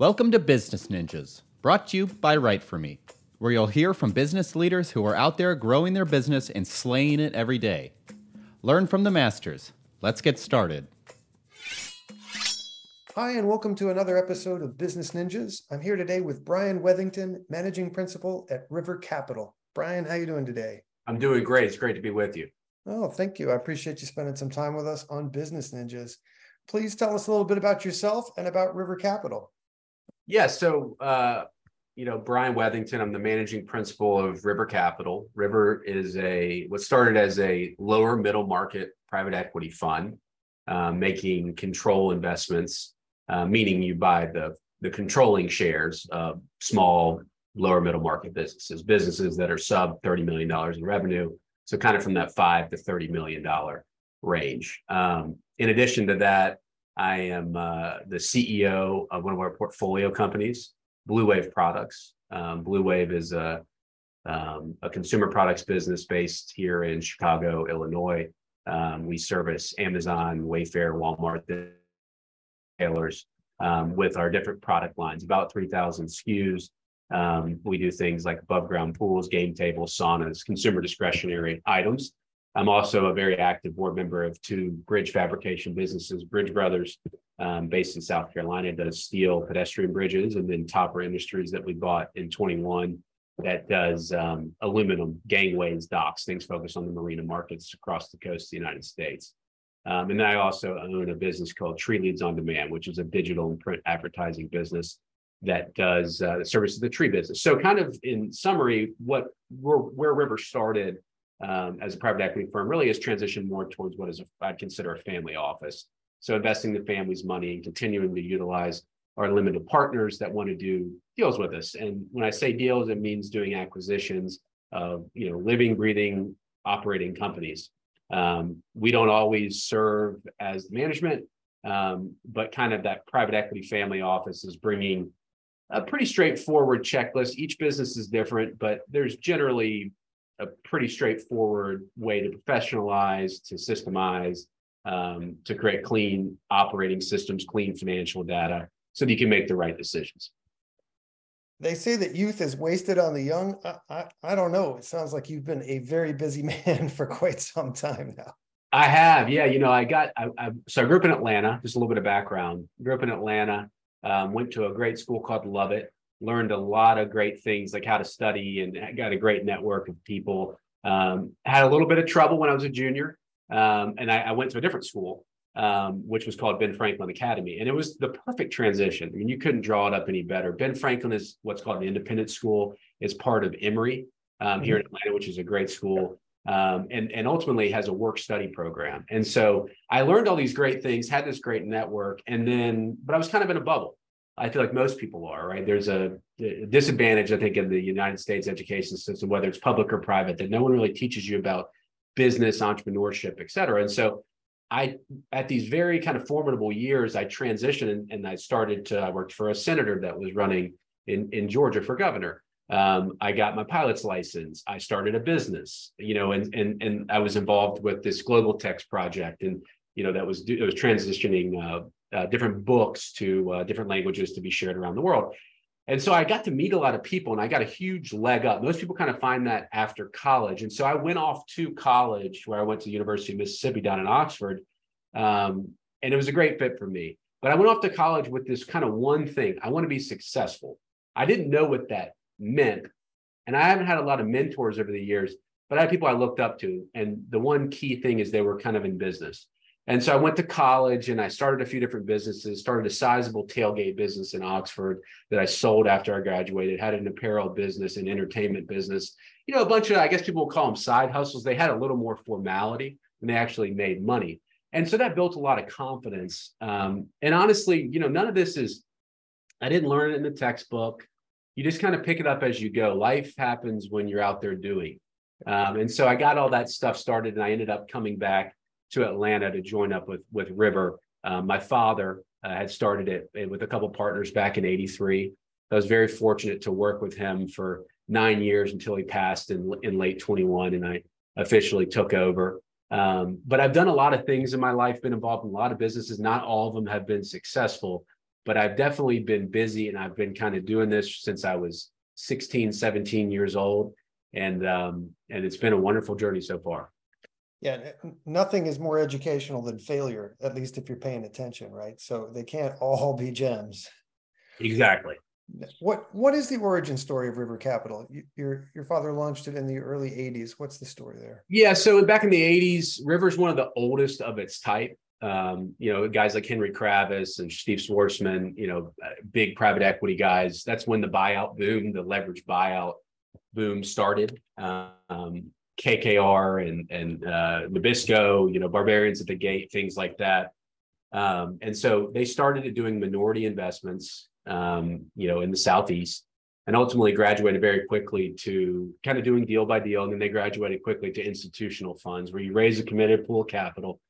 Welcome to Business Ninjas, brought to you by Write For Me, where you'll hear from business leaders who are out there growing their business and slaying it every day. Learn from the masters. Let's get started. Hi, and welcome to another episode of Business Ninjas. I'm here today with Bryan Wethington, Managing Principal at River Capital. Bryan, how are you doing today? I'm doing great. It's great to be with you. Oh, thank you. I appreciate you spending some time with us on Business Ninjas. Please tell us a little bit about yourself and about River Capital. Yeah, so uh, you know, Bryan Wethington, I'm the managing principal of River Capital. River is a what started as a lower middle market private equity fund, uh, making control investments, uh, meaning you buy the the controlling shares of small lower middle market businesses, businesses that are sub $30 million in revenue. So kind of from that five to $30 million range. Um, in addition to that, I am uh, the CEO of one of our portfolio companies, Blue Wave Products. Um, Blue Wave is a, um, a consumer products business based here in Chicago, Illinois. Um, we service Amazon, Wayfair, Walmart, retailers um, with our different product lines, about 3,000 SKUs. Um, we do things like above ground pools, game tables, saunas, consumer discretionary items. I'm also a very active board member of two bridge fabrication businesses, Bridge Brothers, um, based in South Carolina, does steel pedestrian bridges, and then Topper Industries that we bought in 21 that does um, aluminum gangways, docks, things focused on the marina markets across the coast of the United States. Um, and I also own a business called Tree Leads on Demand, which is a digital and print advertising business that does uh, services of the tree business. So, kind of in summary, what where River started um, as a private equity firm really has transitioned more towards what is a, I'd consider a family office. So, investing the family's money and continuing to utilize our limited partners that want to do deals with us. And when I say deals, it means doing acquisitions of you know living, breathing, operating companies. Um, we don't always serve as management, um, but kind of that private equity family office is bringing a pretty straightforward checklist. Each business is different, but there's generally a pretty straightforward way to professionalize, to systemize, um, to create clean operating systems, clean financial data, so that you can make the right decisions. They say that youth is wasted on the young. I, I, I don't know. It sounds like you've been a very busy man for quite some time now. I have, yeah. You know, I got I, I, so I grew up in Atlanta. Just a little bit of background. Grew up in Atlanta. Um, went to a great school called Lovett. Learned a lot of great things like how to study and got a great network of people. Um, had a little bit of trouble when I was a junior, um, and I, I, went to a different school, um, which was called Ben Franklin Academy, and it was the perfect transition. I mean, you couldn't draw it up any better. Ben Franklin is what's called an independent school. It's part of Emory um, here in mm-hmm. Atlanta, which is a great school um, and, and ultimately has a work study program. And so I learned all these great things, had this great network, and then, but I was kind of in a bubble. I feel like most people are, right? There's a, disadvantage, I think, in the United States education system, whether it's public or private, that no one really teaches you about business, entrepreneurship, et cetera. And so I, at these very kind of formidable years, I transitioned and, and I started to, I worked for a senator that was running in, in Georgia for governor. Um, I got my pilot's license. I started a business, you know, and and and I was involved with this global text project, and you know that was it was transitioning uh, uh, different books to uh, different languages to be shared around the world. And so I got to meet a lot of people, and I got a huge leg up. Most people kind of find that after college, and so I went off to college, where I went to the University of Mississippi down in Oxford, um, and it was a great fit for me. But I went off to college with this kind of one thing: I want to be successful. I didn't know what that meant. And I haven't had a lot of mentors over the years, but I had people I looked up to. And the one key thing is they were kind of in business. And so I went to college and I started a few different businesses, started a sizable tailgate business in Oxford that I sold after I graduated, had an apparel business, an entertainment business, you know, a bunch of, I guess people will call them side hustles. They had a little more formality and they actually made money. And so that built a lot of confidence. Um, and honestly, you know, none of this is, I didn't learn it in the textbook you just kind of pick it up as you go. Life happens when you're out there doing. Um, and so I got all that stuff started, and I ended up coming back to Atlanta to join up with with River. Um, my father uh, had started it with a couple partners back in '83. I was very fortunate to work with him for nine years until he passed in in late 21, and I officially took over. Um, but I've done a lot of things in my life, been involved in a lot of businesses. Not all of them have been successful, but I've definitely been busy and I've been kind of doing this since I was 16, 17 years old. And um, and it's been a wonderful journey so far. Yeah, nothing is more educational than failure, at least if you're paying attention, right? So they can't all be gems. Exactly. What what is the origin story of River Capital? your your father launched it in the early 80s. What's the story there? Yeah, so back in the 80s, River's one of the oldest of its type um, you know, guys like Henry Kravis and Steve Schwarzman, you know, big private equity guys. That's when the buyout boom, the leverage buyout boom started. Um, KKR and and uh, Nabisco, you know, Barbarians at the Gate, things like that. Um, and so they started doing minority investments, um, you know, in the southeast, and ultimately graduated very quickly to kind of doing deal by deal. And then they graduated quickly to institutional funds, where you raise a committed pool of capital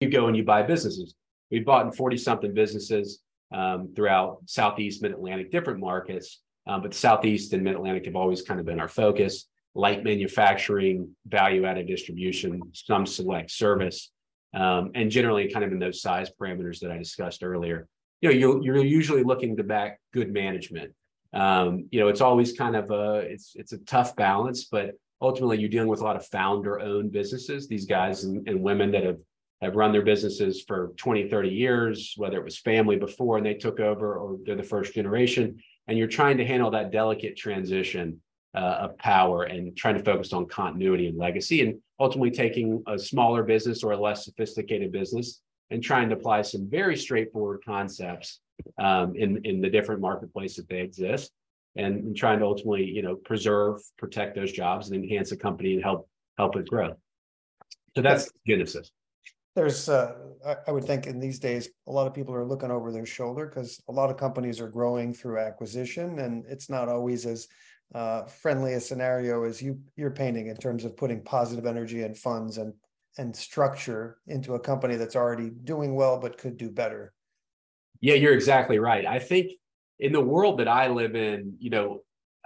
you go and you buy businesses. We bought in 40 something businesses um, throughout Southeast, Mid Atlantic, different markets. Um, but the Southeast and Mid Atlantic have always kind of been our focus light manufacturing, value added distribution, some select service, um, and generally kind of in those size parameters that I discussed earlier. You know, you're, you're usually looking to back good management. Um, you know, it's always kind of a it's it's a tough balance, but ultimately you're dealing with a lot of founder owned businesses. These guys and, and women that have have run their businesses for 20, 30 years, whether it was family before and they took over or they're the first generation. And you're trying to handle that delicate transition uh, of power and trying to focus on continuity and legacy and ultimately taking a smaller business or a less sophisticated business and trying to apply some very straightforward concepts um, in, in the different marketplace that they exist and, and trying to ultimately, you know, preserve, protect those jobs and enhance the company and help help it grow. So that's Genesis there's uh, I, I would think in these days a lot of people are looking over their shoulder because a lot of companies are growing through acquisition and it's not always as uh, friendly a scenario as you you're painting in terms of putting positive energy and funds and and structure into a company that's already doing well but could do better. Yeah you're exactly right. I think in the world that i live in you know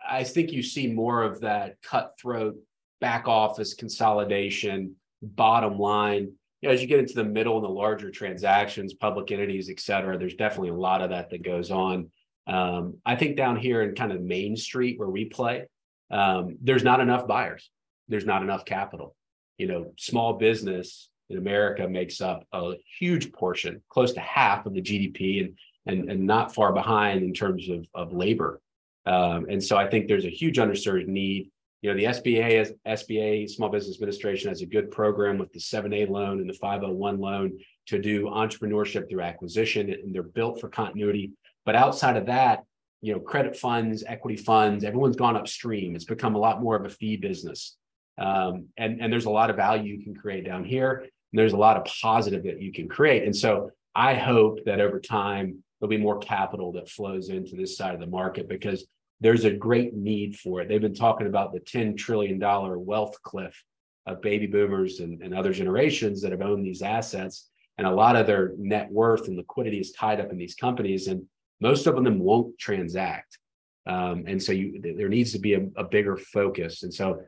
i think you see more of that cutthroat back office consolidation bottom line. You know, as you get into the middle and the larger transactions, public entities, et cetera, there's definitely a lot of that that goes on. Um, I think down here in kind of Main Street where we play, um, there's not enough buyers. There's not enough capital. You know, small business in America makes up a huge portion, close to half of the GDP, and and and not far behind in terms of of labor. Um, and so I think there's a huge underserved need you know, the SBA SBA Small Business Administration has a good program with the 7A loan and the 501 loan to do entrepreneurship through acquisition, and they're built for continuity. But outside of that, you know, credit funds, equity funds, everyone's gone upstream. It's become a lot more of a fee business. Um, and, and there's a lot of value you can create down here. And there's a lot of positive that you can create. And so I hope that over time, there'll be more capital that flows into this side of the market because there's a great need for it. They've been talking about the $10 trillion wealth cliff of baby boomers and, and other generations that have owned these assets. And a lot of their net worth and liquidity is tied up in these companies, and most of them won't transact. Um, and so you, there needs to be a, a bigger focus. And so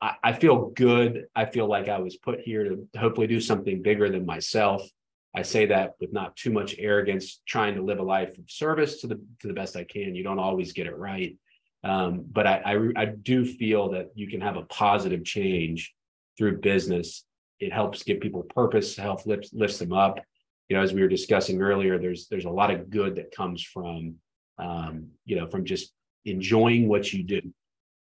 I, I, feel good. I feel like I was put here to hopefully do something bigger than myself. I say that with not too much arrogance, trying to live a life of service to the to the best I can. You don't always get it right, um, but I, I I do feel that you can have a positive change through business. It helps give people purpose, helps lifts lifts them up. You know, as we were discussing earlier, there's there's a lot of good that comes from um, you know from just enjoying what you do,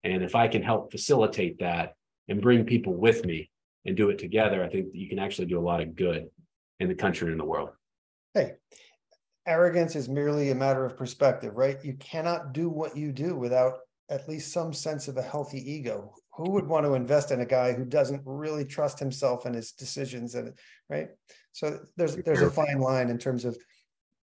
and if I can help facilitate that and bring people with me and do it together, I think you can actually do a lot of good in the country and in the world. Hey, arrogance is merely a matter of perspective, right? You cannot do what you do without at least some sense of a healthy ego. Who would want to invest in a guy who doesn't really trust himself and his decisions and right? So there's there's a fine line in terms of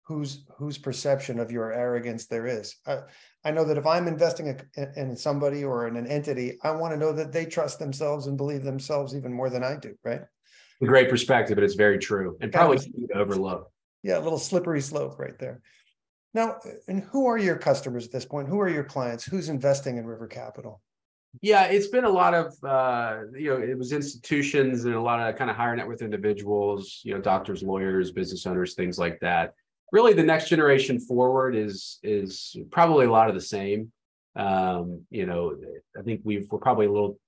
whose whose perception of your arrogance there is. I, I know that if I'm investing in somebody or in an entity, I want to know that they trust themselves and believe themselves even more than I do, right? great perspective, but it's very true and probably overlooked. Yeah, a little slippery slope right there. Now, and who are your customers at this point? Who are your clients? Who's investing in River Capital? Yeah, it's been a lot of uh, you know, it was institutions and a lot of kind of higher net worth individuals, you know, doctors, lawyers, business owners, things like that. really the next generation forward is is probably a lot of the same. Um, you know, I think we've we're probably a little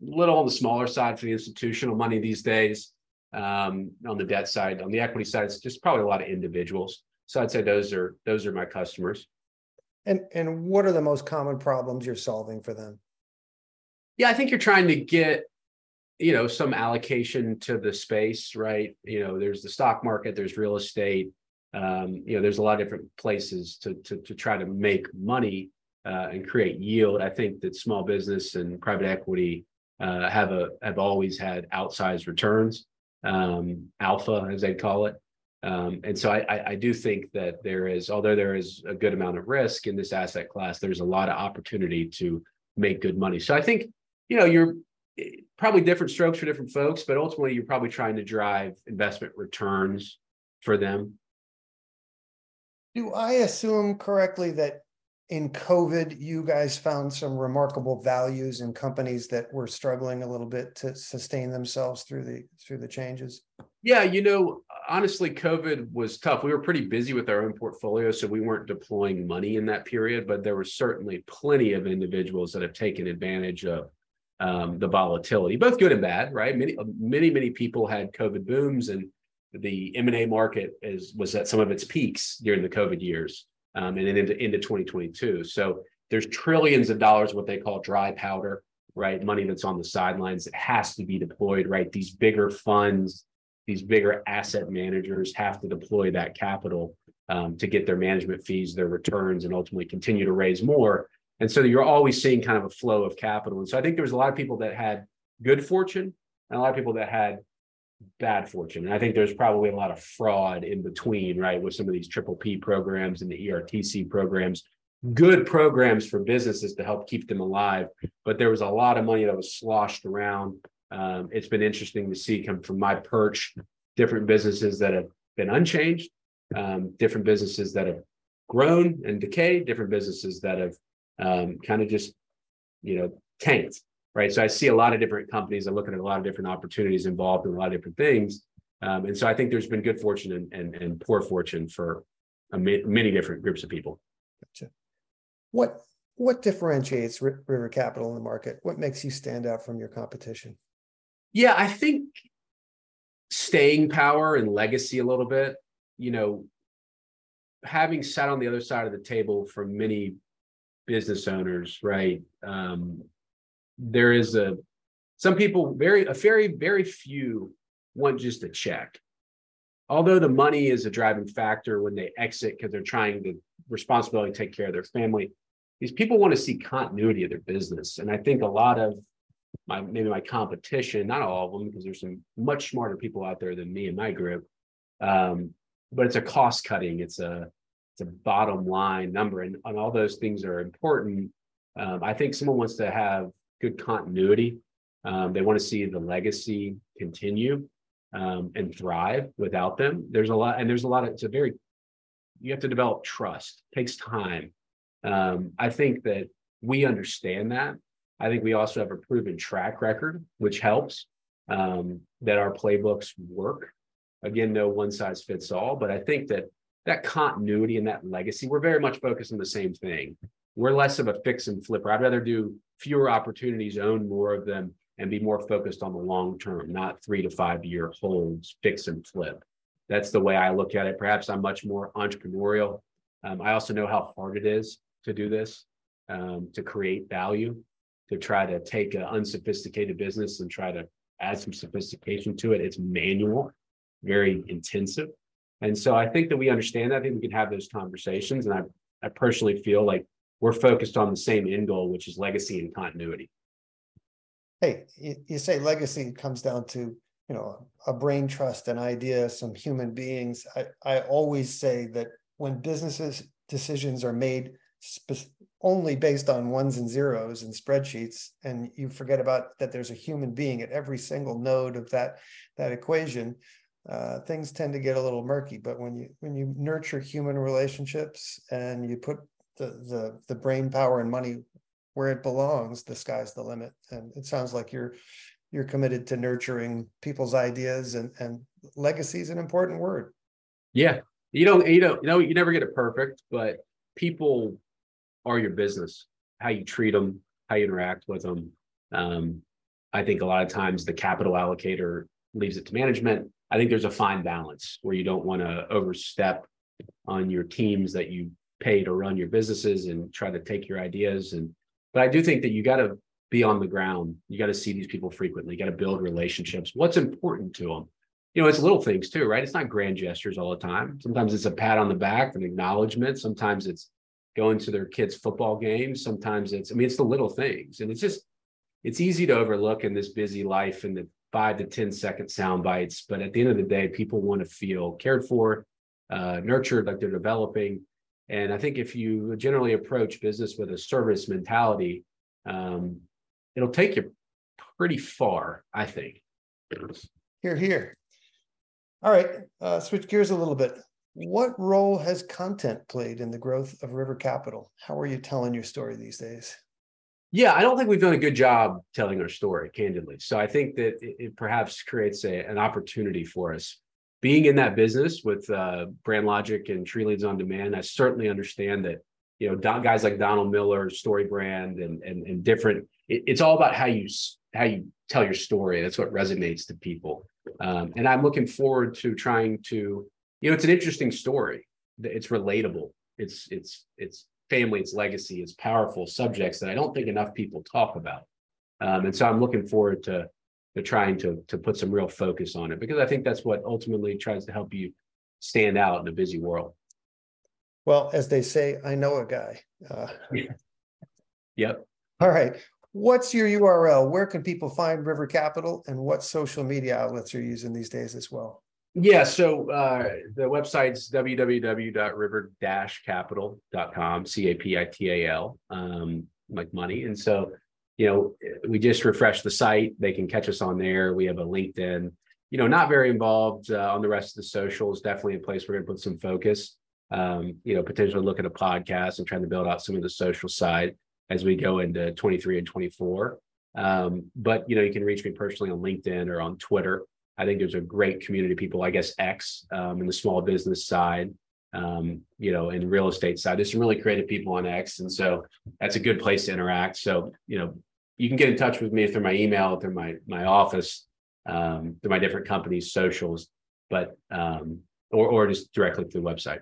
little on the smaller side for the institutional money these days. Um, on the debt side, on the equity side, it's just probably a lot of individuals. So I'd say those are those are my customers. And and what are the most common problems you're solving for them? Yeah, I think you're trying to get you know some allocation to the space, right? You know, there's the stock market, there's real estate. Um, you know, there's a lot of different places to to, to try to make money uh, and create yield. I think that small business and private equity uh, have a have always had outsized returns, um, alpha as they call it. Um, and so I, I, I, do think that there is, although there is a good amount of risk in this asset class, there's a lot of opportunity to make good money. So I think, you know, you're eh, probably different strokes for different folks, but ultimately you're probably trying to drive investment returns for them. Do I assume correctly that in COVID, you guys found some remarkable values in companies that were struggling a little bit to sustain themselves through the through the changes? Yeah, you know, honestly, COVID was tough. We were pretty busy with our own portfolio, so we weren't deploying money in that period. But there were certainly plenty of individuals that have taken advantage of um, the volatility, both good and bad. Right? Many, many, many people had COVID booms, and the M and A market is was at some of its peaks during the COVID years um, and then into, into 2022. So there's trillions of dollars, what they call dry powder, right? Money that's on the sidelines that has to be deployed, right? These bigger funds, these bigger asset managers have to deploy that capital um, to get their management fees, their returns, and ultimately continue to raise more. And so you're always seeing kind of a flow of capital. And so I think there was a lot of people that had good fortune and a lot of people that had bad fortune. And I think there's probably a lot of fraud in between, right, with some of these triple P programs and the ERTC programs. Good programs for businesses to help keep them alive, but there was a lot of money that was sloshed around. Um, it's been interesting to see come from my perch, different businesses that have been unchanged, um, different businesses that have grown and decayed, different businesses that have um, kind of just, you know, tanked right? So I see a lot of different companies. I'm looking at a lot of different opportunities involved in a lot of different things. Um, and so I think there's been good fortune and, and, and poor fortune for many different groups of people. Gotcha. What what differentiates R- River Capital in the market? What makes you stand out from your competition? Yeah, I think staying power and legacy a little bit. You know, having sat on the other side of the table for many business owners, right? Um, there is a some people very a very very few want just a check although the money is a driving factor when they exit because they're trying to responsibility take care of their family these people want to see continuity of their business and i think a lot of my maybe my competition not all of them because there's some much smarter people out there than me and my group um, but it's a cost cutting it's a it's a bottom line number and, and all those things are important um, i think someone wants to have good continuity. Um, they want to see the legacy continue um, and thrive without them. There's a lot, and there's a lot of, it's a very, you have to develop trust, it takes time. Um, I think that we understand that. I think we also have a proven track record, which helps um, that our playbooks work. Again, no one size fits all, but I think that that continuity and that legacy, we're very much focused on the same thing. We're less of a fix and flipper. I'd rather do fewer opportunities, own more of them, and be more focused on the long term, not three to five year holds, fix and flip. That's the way I look at it. Perhaps I'm much more entrepreneurial. Um, I also know how hard it is to do this, um, to create value, to try to take an unsophisticated business and try to add some sophistication to it. It's manual, very intensive. And so I think that we understand that. I think we can have those conversations. And I, I personally feel like we're focused on the same end goal, which is legacy and continuity. Hey, you, say legacy comes down to you know a brain trust, an idea, some human beings. I, I always say that when businesses decisions are made spe- only based on ones and zeros and spreadsheets, and you forget about that there's a human being at every single node of that that equation, uh, things tend to get a little murky. But when you when you nurture human relationships and you put the the the brain power and money where it belongs, the sky's the limit. And it sounds like you're you're committed to nurturing people's ideas and and legacy is an important word. Yeah, You don't, you don't, you know, you never get it perfect, but people are your business. How you treat them, how you interact with them. Um, I think a lot of times the capital allocator leaves it to management. I think there's a fine balance where you don't want to overstep on your teams that you pay to run your businesses and try to take your ideas. And but I do think that you got to be on the ground. You got to see these people frequently. You got to build relationships. What's important to them? You know, it's little things too, right? It's not grand gestures all the time. Sometimes it's a pat on the back, an acknowledgement. Sometimes it's going to their kids' football games. Sometimes it's, I mean, it's the little things. And it's just, it's easy to overlook in this busy life and the five to ten second sound bites. But at the end of the day, people want to feel cared for, uh, nurtured, like they're developing. And I think if you generally approach business with a service mentality, um, it'll take you pretty far, I think. Here, here. All right, uh, switch gears a little bit. What role has content played in the growth of River Capital? How are you telling your story these days? Yeah, I don't think we've done a good job telling our story, candidly. So I think that it, it perhaps creates a, an opportunity for us. Being in that business with uh, Brand Logic and Tree Leads on Demand, I certainly understand that you know guys like Donald Miller, Story Brand, and and, and different. It, it's all about how you how you tell your story. That's what resonates to people. Um, and I'm looking forward to trying to, you know, it's an interesting story. It's relatable. It's it's it's family, its legacy, its powerful subjects that I don't think enough people talk about. Um, and so I'm looking forward to to trying to to put some real focus on it because I think that's what ultimately tries to help you stand out in a busy world. Well, as they say, I know a guy. Uh, yep. All right. What's your URL? Where can people find River Capital and what social media outlets are using these days as well? Yeah, so uh, the website's www.river-capital.com, C-A-P-I-T-A-L, um, like money. And so, you know, we just refreshed the site. They can catch us on there. We have a LinkedIn, you know, not very involved uh, on the rest of the socials. Definitely a place we're going to put some focus. Um, you know, potentially look at a podcast and trying to build out some of the social side as we go into 23 and 24. Um, but you know, you can reach me personally on LinkedIn or on Twitter. I think there's a great community of people, I guess X um, in the small business side, um, you know, in real estate side. There's some really creative people on X. And so that's a good place to interact. So, you know, you can get in touch with me through my email, through my my office, um, through my different companies' socials, but um, or or just directly through the website.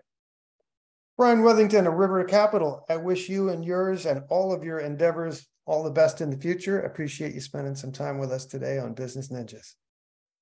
Bryan Wethington of River Capital, I wish you and yours and all of your endeavors all the best in the future. Appreciate you spending some time with us today on Business Ninjas.